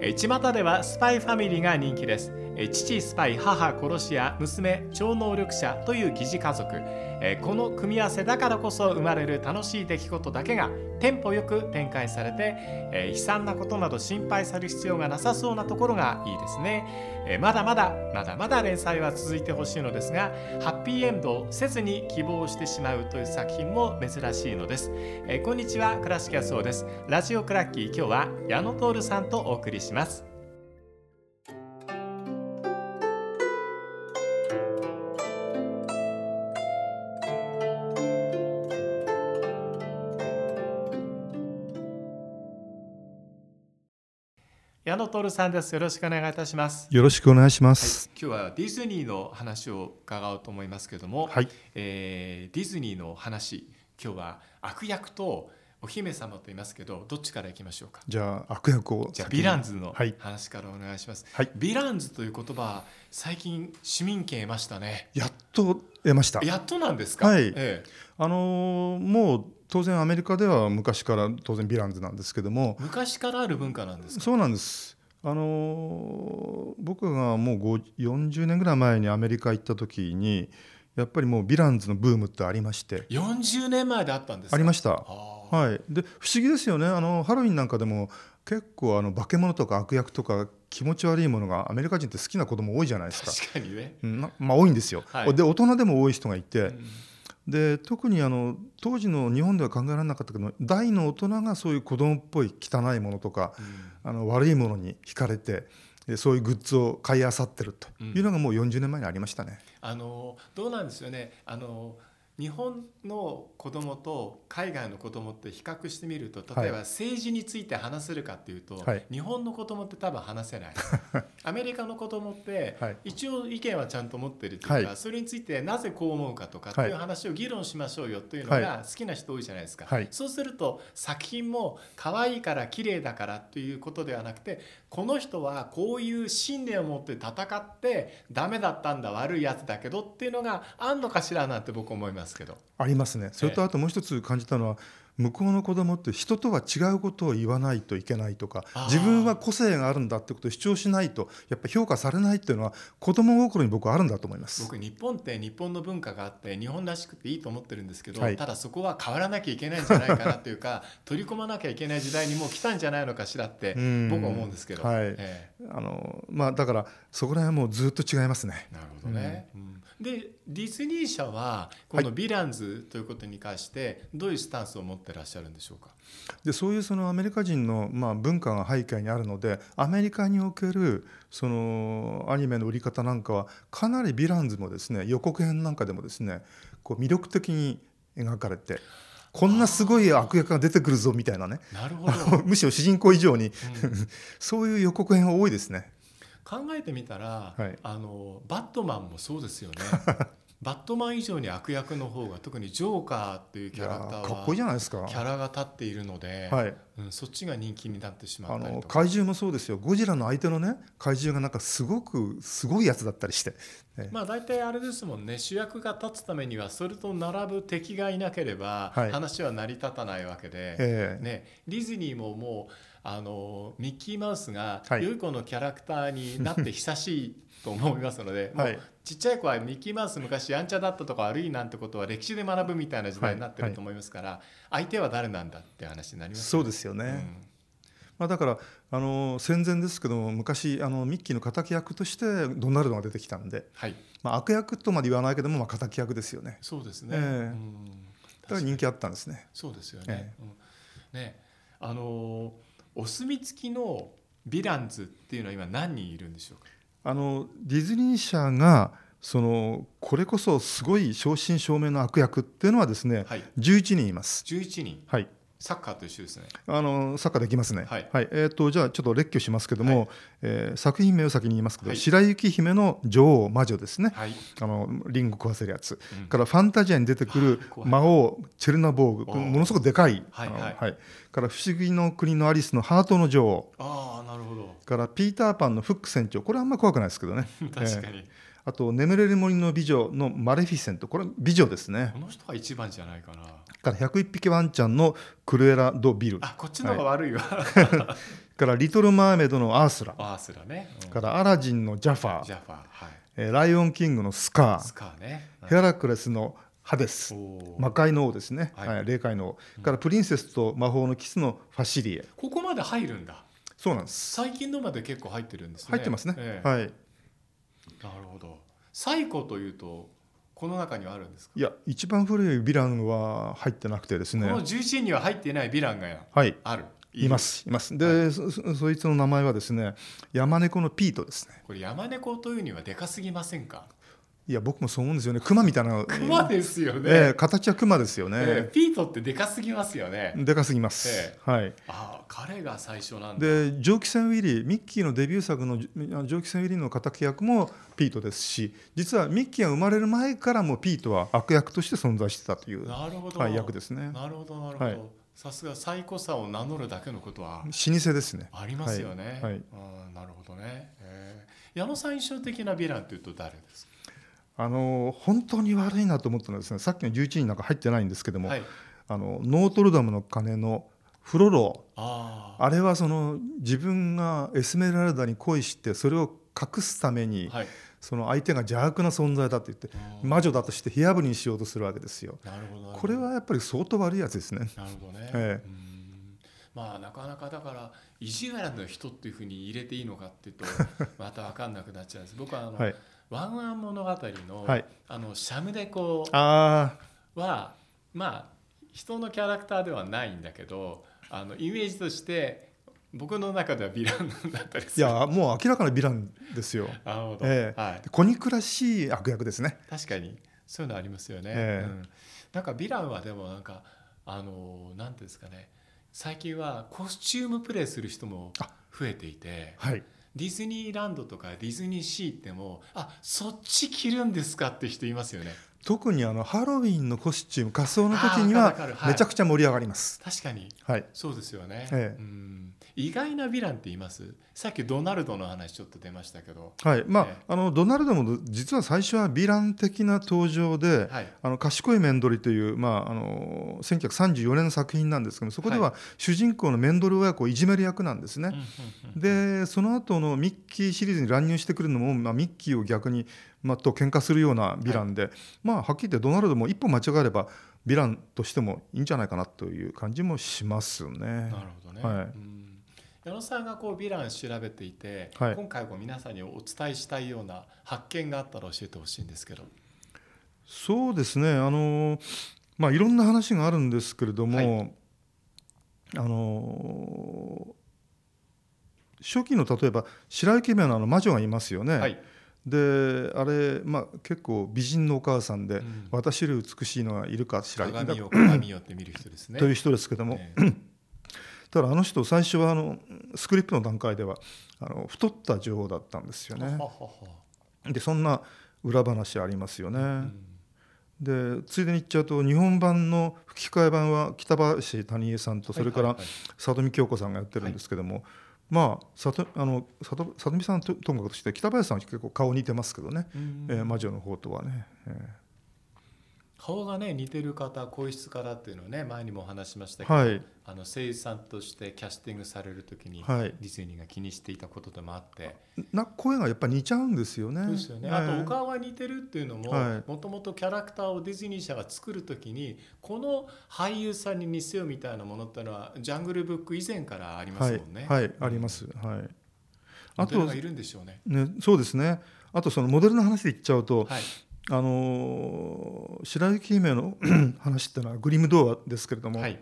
えー巷ではスパイファミリーが人気です。父スパイ母殺し屋娘超能力者という疑似家族。この組み合わせだからこそ生まれる楽しい出来事だけがテンポよく展開されて、悲惨なことなど心配される必要がなさそうなところがいいですね、まだまだまだまだ連載は続いてほしいのですがハッピーエンドをせずに希望してしまうという作品も珍しいのです、こんにちは倉敷康夫です。ラジオクラッキー今日は矢野徹さんとお送りします。矢野徹さんです。よろしくお願いいたします。よろしくお願いします。今日はディズニーの話を伺おうと思いますけども、はい、えーディズニーの話今日は悪役とお姫様と言いますけどどっちからいきましょうか？じゃあ悪役をじゃあヴィランズのはい。話からお願いします、はい。ヴィランズという言葉最近市民権得ましたね。やっと得ました。やっとなんですか？はい。えあのーもう当然アメリカでは昔から当然ヴィランズなんですけども。え、昔からある文化なんですか？そうなんです。あのー僕がもう5 40年ぐらい前にアメリカ行った時にやっぱりもうヴィランズのブームってありまして。40年前であったんですか？ありました。はい、で不思議ですよね。あのハロウィンなんかでも結構あの化け物とか悪役とか気持ち悪いものがアメリカ人って好きな子供多いじゃないですか。確かにね、うんままあ多いんですよ、はい。で大人でも多い人がいて、うんで特にあの当時の日本では考えられなかったけど大の大人がそういう子供っぽい汚いものとかあの悪いものに惹かれてでそういうグッズを買い漁ってるというのがもう40年前にありましたね。あのどうなんですよね。あの日本の子供と海外の子供って比較してみると例えばはい。政治について話せるかっていうと、はい。日本の子供って多分話せない アメリカの子供って、はい。一応意見はちゃんと持ってるというか、はい。それについてなぜこう思うかとかってはいいう話を議論しましょうよというのはが好きな人多いじゃないですか、はい。そうすると作品も可愛いから綺麗だからということではなくてこの人はこういう信念を持って戦ってダメだったんだ悪いやつだけどっていうのがあんのかしらなんて僕思いますけど。ありますね。それとあともう一つ感じたのは向こうの子供って人とは違うことを言わないといけないとか自分は個性があるんだってことを主張しないとやっぱ評価されないっていうのは子供心に僕はあるんだと思います。僕日本って日本の文化があって日本らしくていいと思ってるんですけど、はい。ただそこは変わらなきゃいけないんじゃないかなっていうか 取り込まなきゃいけない時代にもう来たんじゃないのかしらってうん。僕は思うんですけど、はい。ええ。あのまあ、だからそこら辺はもうずっと違いますね。なるほどね。うんでディズニー社はこの「ヴィランズ」ということに関してどういうスタンスを持ってらっしゃるんでしょうか？でそういうそのアメリカ人のまあ文化が背景にあるのでアメリカにおけるそのアニメの売り方なんかはかなりヴィランズもですね予告編なんかでもですねこう魅力的に描かれてこんなすごい悪役が出てくるぞみたいなねなるほど むしろ主人公以上にうん そういう予告編が多いですね。考えてみたら、はい。あのバットマンもそうですよね。バットマン以上に悪役の方が特にジョーカーっていうキャラクターーかっこいいじはゃないですか。キャラが立っているので、はい、うん、そっちが人気になってしまあったりとか。の怪獣もそうですよ。ゴジラの相手のね怪獣がなんかすごくすごいやつだったりして、ねまあ大体あれですもんね。主役が立つためにはそれと並ぶ敵がいなければはい。話は成り立たないわけで、ええ。ね、ディズニーももうあのミッキーマウスがはい。良い子のキャラクターになって久しいと思いますので、はい。もうちっちゃい子はミッキーマウス昔やんちゃだったとか悪いなんてことは歴史で学ぶみたいな時代になってると思いますから、相手は誰なんだって話になりますそうですよね。まあ、だからあの戦前ですけども昔あのミッキーの敵役としてドナルドが出てきたんで、はい。まあ、悪役とまで言わないけども、まあ、敵役ですよね。そうですね、ええ。うん。だから人気あったんですね。そうですよね。えうん。ね、あのお墨付きのヴィランズっていうのは今何人いるんでしょうか？あのディズニー社がそのこれこそすごい正真正銘の悪役っていうのはですね、はい、11人います。11人、はいサッカーと一緒ですね。あのサッカーできますね。はい。えー、とじゃあちょっと列挙しますけども、はい。えー作品名を先に言いますけど、はい。白雪姫の女王魔女ですね。はい、あのリング壊せるやつ、うん。からファンタジアに出てくる魔王チェルナボーグ。おー。ものすごくでかい、あのはい。はい。から不思議の国のアリスのハートの女王。ああなるほど。からピーターパンのフック船長。これはあんま怖くないですけどね。確かに、あと眠れる森の美女のマレフィセント。これ美女ですね。この人が一番じゃないかな。から101匹ワンちゃんのクルエラ・ド・ビル。あこっちの方が悪いわ。から「リトル・マーメイド」のアースラ。アースラね、うん。から「アラジン」のジャファー。ジャファーはい。えーライオンキングのスカスカーね。ー、ヘラクレスのハデス、魔界の王ですね、はい。はい霊界の王、からプリンセスと魔法のキスのファシリエ、ここまで入るんだ。そうなんです。最近のまで結構入ってるんですね。入ってますね。ええ。はい。なるほど最古というとこの中にはあるんですか、いや、一番古いヴィランは入ってなくてですねこ。の11人には入っていないヴィランがはい。あるいます。います。で、そそそいつの名前はですね、山猫のピートですね。これ山猫というにはでかすぎませんか？いや、僕もそう思うんですよね。熊みたいな。クマですよね、ええ形は熊ですよええね。ピートってでかすぎますよね、でかすぎます。えはい。ああ彼が最初なんだ。で蒸気船ウィリーミッキーのデビュー作のじ蒸気船ウィリーの敵役もピートですし実はミッキーが生まれる前からもピートは悪役として存在してたという、なるほど、はい、役ですね。なるほどなるほど、はい。さすが最古さを名乗るだけのことは老舗ですね。ありますよね、はい。はい。ああなるほどね、えー矢野さん印象的なヴィランというと誰ですか？あの本当に悪いなと思ったのはですねさっきの11人なんか入ってないんですけども、はい。あのノートルダムの鐘のフロロああれはその自分がエスメラルダに恋してそれを隠すために、あはい。その相手が邪悪な存在だって言ってうん。魔女だとして火あぶりにしようとするわけですよ。これはやっぱり相当悪いやつですね。なるほどね、ええ。うん。まあなかなかだから意地悪な人っていうふうに入れていいのかっていうと また分かんなくなっちゃうんです。僕はあの、はい、ワンワン物語の,、はい。あのシャムデコあはまあ人のキャラクターではないんだけどあのイメージとして僕の中ではヴィランだったりーする。いやもう明らかなヴィランですよ。なるほど、ええ。はい、子憎らしい悪役ですね。確かに。そういうのありますよね、ええ。うん、なんかヴィランはでもなんかあのなんていうんですかね。最近はコスチュームプレイする人も増えていて。はい。ディズニーランドとかディズニーシーってもあそっち着るんですかって人いますよね。特にあのハロウィンのコスチューム仮装の時にはめちゃくちゃ盛り上がります。確かに。はい。そうですよね、ええ。うん。意外なヴィランって言います？さっきドナルドの話ちょっと出ましたけど。はい。まあ、ええ。あのドナルドも実は最初はヴィラン的な登場で、はい。あの賢いメンドリという、まあ、あの1934年の作品なんですけどそこでは主人公のメンドル親子をいじめる役なんですね。でその後のミッキーシリーズに乱入してくるのも、まあ、ミッキーを逆に、まあ、と喧嘩するようなヴィランで、まあはっきり言ってドナルドも一歩間違えればヴィランとしてもいいんじゃないかなという感じもしますね。なるほどね、はい。うん。矢野さんがこうヴィラン調べていて、はい。今回こう皆さんにお伝えしたいような発見があったら教えてほしいんですけど。そうですね。あの、まあ、いろんな話があるんですけれども、はい。あの初期の例えば白雪姫のあの魔女がいますよね。はい、であれ、まあ、結構美人のお母さんで、うん。私より美しいのがいるかしら鏡を鏡をって見る人ですね。という人ですけども、え ただあの人最初はあのスクリプトの段階ではあの太った女王だったんですよね。えは。はは。でそんな裏話ありますよね。うん。でついでに言っちゃうと日本版の吹き替え版は北林谷江さんとそれからはいはいはい。里見京子さんがやってるんですけども、まあ里あの里里見さんとともかくとして北林さんは結構顔似てますけどね、うんえー魔女の方とはね。え顔がね似てる方皇室からっていうのをね前にもお話ししましたーけど、はいあの声優さんとしてキャスティングされる時に、はいディズニーが気にしていたことでもあって、な声がやっぱり似ちゃうんですよね。そうですよね、えーあとお顔が似てるっていうのもはいもともとキャラクターをディズニー社が作る時にこの俳優さんに似せようみたいなものってのはジャングルブック以前からありますはいもんね。はい、あります。はい。モあといるんでしょうね。ね、そうですね。あとそのモデルの話で言っちゃうと、はい、あのー白雪姫の 話っていうのはグリム童話ですけれども、はい、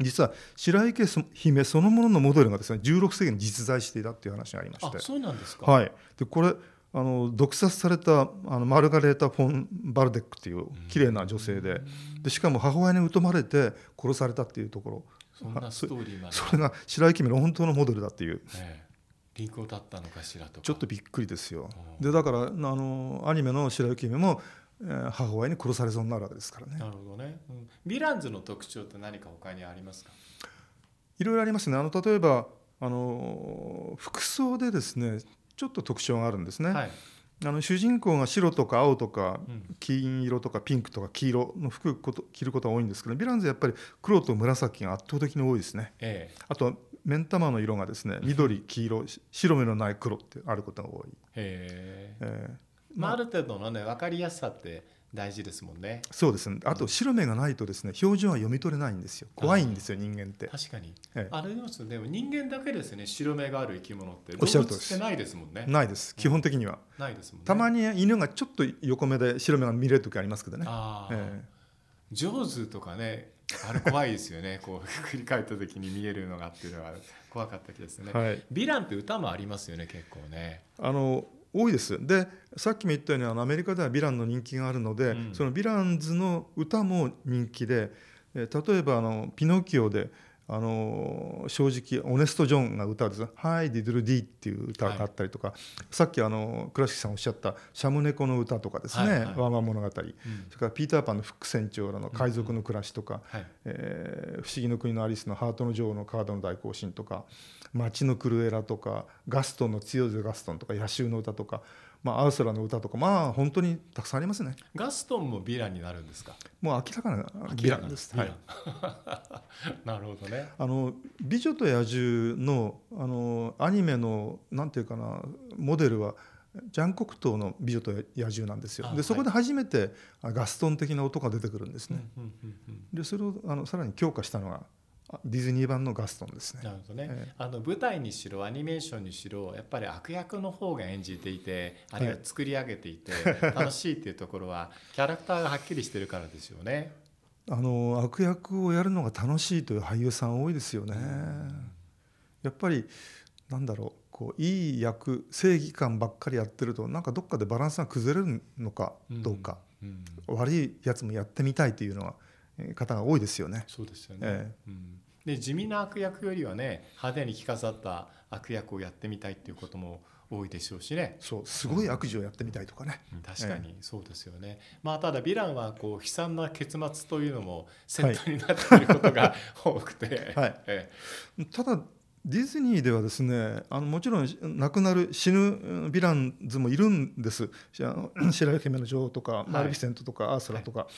実は白雪姫そのもののモデルがですね16世紀に実在していたっていう話がありまして、あそうなんですか。はい。でこれあの毒殺されたあのマルガレータ・フォン・バルデックっていう綺麗な女性ででしかも母親に疎まれて殺されたっていうところ。そんなストーリーまで、それが白雪姫の本当のモデルだっていう。ええリンクを立ったのかしらとか。ちょっとびっくりですよう。んでだからあのアニメの白雪姫も、えー母親に殺されそうになるわけですからね。なるほどね、うん。ヴィランズの特徴って何か他にありますか？いろいろありますね。あの例えばあの服装でですねちょっと特徴があるんですね。はい。あの主人公が白とか青とかうん金色とかピンクとか黄色の服こと着ることが多いんですけどヴィランズはやっぱり黒と紫が圧倒的に多いですね。ええあとは目ん玉の色がですね緑黄色し白目のない黒ってあることが多い、へええー。まあ、あ。る程度のね分かりやすさって大事ですもんね。そうです。ねあと白目がないとですね表情は読み取れないんですよ。怖いんですよ人間って、確かに。ええ。あれですでも人間だけですね白目がある生き物って。おっしゃるとり。ないですもんね。ないです基本的には、ないですもんね。たまに犬がちょっと横目で白目が見れる時ありますけどね。ああ、えジョーズとかねあれ怖いですよね。こう振り返った時に見えるのがっていうのは怖かった気ですね、えはい。ヴィランって歌もありますよね結構ね。あの多いです。でさっきも言ったようにあのアメリカではヴィランの人気があるので、うん。そのヴィランズの歌も人気で、えー例えばあのピノキオであの正直オネスト・ジョンが歌うんです「 Hi-Diddle-Dee」っていう歌があったりとか、さっきあの倉敷さんおっしゃった「シャムネコの歌」とかですね「はいはい。ワンワン物語」それうんからピーター・パンのフック船長らの海賊の暮らしとか、はい。えー不思議の国のアリスのハートの女王のカードの大行進とか街のクルエラとかガストンの強いぜガストンとか野衆の歌とか、まあ、アウスラの歌とかまあ本当にたくさんありますね。ガストンもヴィランになるんですか？もう明らかなヴィランです、はい。なるほどね。あの美女と野獣のあのアニメのなんていうかなモデルはジャンコク島の美女と野獣なんですよ。でそこで初めてあガストン的な音が出てくるんですね、でそれをあのさらに強化したのがあディズニー版のガストンですね。なるほどね、えあの舞台にしろアニメーションにしろやっぱり悪役の方が演じていてあるいは作り上げていて、楽しいっていうところはキャラクターがはっきりしてるからですよね。あの悪役をやるのが楽しいという俳優さん多いですよね。やっぱりなんだろうこういい役正義感ばっかりやってるとなんかどっかでバランスが崩れるのかどうか、うん。悪いやつもやってみたいというのはえー方が多いですよね。そうですよね、えうん、で地味な悪役よりはね派手に着飾った悪役をやってみたいっていうことも多いでしょうしね。そうすごい悪事をやってみたいとかね。うん。確かにそうですよね、まあただヴィランはこう悲惨な結末というのもセットになっていることが多くて、はい。えただディズニーではですねあのもちろん亡くなる死ぬうんヴィランズもいるんです。白雪姫の女王とか、マルフィセントとかアースラとか、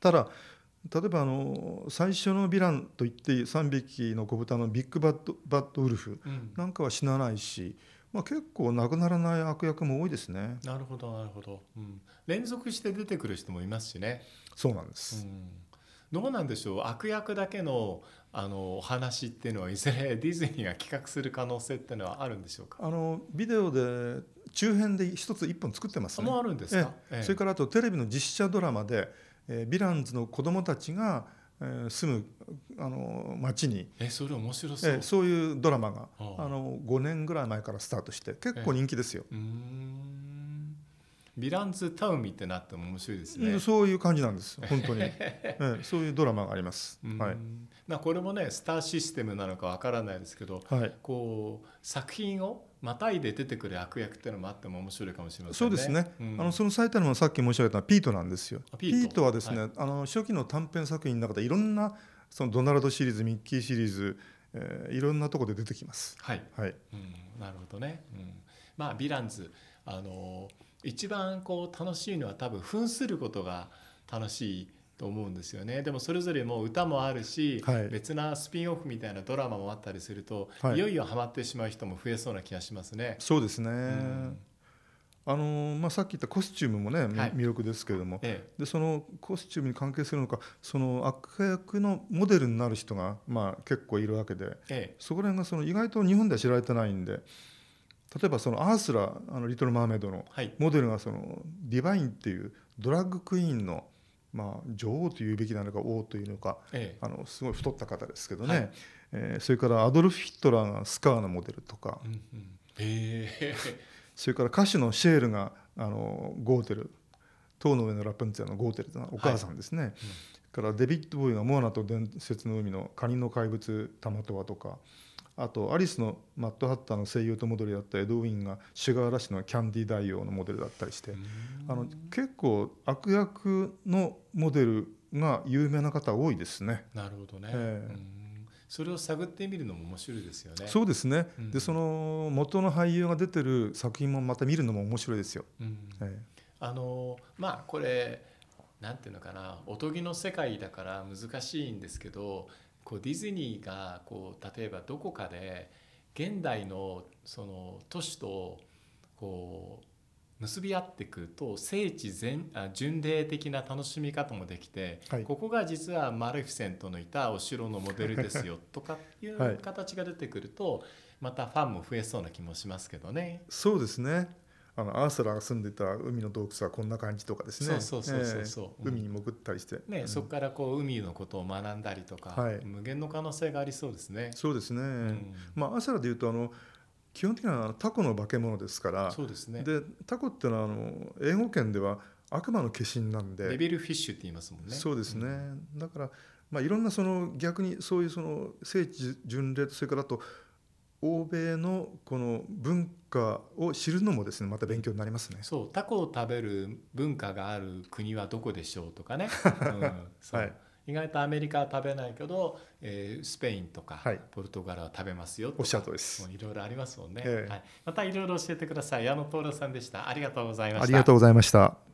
ただ例えばあの最初のヴィランと言っていい3匹の子豚のビッグバッドバッドウルフなんかは死なないし、まあ、結構亡くならない悪役も多いですね。なるほどなるほど、うん、連続して出てくる人もいますしね、そうなんでうす、ん、どうなんでしょう？悪役だけのあのお話っていうのはいずれ ディズニーが企画する可能性っていうのはあるんでしょうか？あのビデオで中編で一つ一本作ってますね。あもうあるんですか、ええ。それからあとテレビの実写ドラマで、えー、ヴィランズの子供たちが、えー住むあの町に、えそれ面白そう、えーそういうドラマがあの5年ぐらい前からスタートして結構人気ですよ、ヴィランズタウンみってなっても面白いですね。うん。そういう感じなんです。本当に、えーそういうドラマがあります、うん。はい。まあこれもねスターシステムなのかわからないですけどはい、こう作品をまたいで出てくる悪役っていうのもあっても面白いかもしれませんね。そうですね、ん。あのその最たるもさっき申し上げたピートなんですよ。あピピートはですね、あの初期の短編作品の中でいろんなそのドナルドシリーズミッキーシリーズ、えーいろんなところで出てきます。はい、はい。うん、なるほどね。うん、まあヴィランズあの一番こう楽しいのは多分扮することが楽しいと思うんですよね。でもそれぞれもう歌もあるし、はい。別なスピンオフみたいなドラマもあったりすると、はい。い、よいよハマってしまう人も増えそうな気がしますね。そうですね、ん。あのまあ、さっき言ったコスチュームもね、みはい。魅力ですけれども。えでそのコスチュームに関係するのかその悪役のモデルになる人が、まあ、結構いるわけでええ。そこら辺がその意外と日本では知られてないんで例えばそのアースラあのリトル・マーメイドのはい。モデルがそのディバインっていうドラッグクイーンの、まあ、女王というべきなのか王というのかええ。あのすごい太った方ですけどね、はい。えーそれからアドルフ・ヒットラーがスカーのモデルとか。うんうん、ええ。それから歌手のシェールがあのゴーテル。塔の上のラプンツェルのゴーテルのお母さんですね、それからデビッド・ボーイがモアナと伝説の海のカニの怪物タマトワとかあとアリスのマット・ハッターの声優とモデルだったエドウィンがシュガーラッシュのキャンディ大王のモデルだったりして、あの結構悪役のモデルが有名な方多いですね。なるほどね、ええ。うん。それを探ってみるのも面白いですよね。そうですね、うん。でその元の俳優が出てる作品もまた見るのも面白いですよ。うん。え。あのまあこれなんていうのかな。おとぎの世界だから難しいんですけどこうディズニーがこう例えばどこかで現代のその都市とこう結び合ってくると聖地全あ巡礼的な楽しみ方もできて、はいここが実はマレフィセントのいたお城のモデルですよとかいう形が出てくるとまたファンも増えそうな気もしますけどね。そうですねあのアーサラが住んでた海の洞窟はこんな感じとかですね。そうそうそうそう海に潜ったりして、ね、うん。そこからこう海のことを学んだりとか、はい。無限の可能性がありそうですね。そうですね、うん。まあアーサラでいうとあの基本的にはタコの化け物ですから。そうですね。でタコっていうのはあの英語圏では悪魔の化身なんで。デビルフィッシュって言いますもんね。そうですね、ん。だから、まあ、いろんなその逆にそういうその聖地巡礼とそれからあと欧米のこの文化を知るのもですねまた勉強になりますね。そうタコを食べる文化がある国はどこでしょうとかね、うんはい。意外とアメリカは食べないけど、えースペインとか、はい。ポルトガルは食べますよとかおっしゃる通りです。もういろいろありますもんね、ええ。はい、またいろいろ教えてください。矢野徹さんでした。ありがとうございました。ありがとうございました。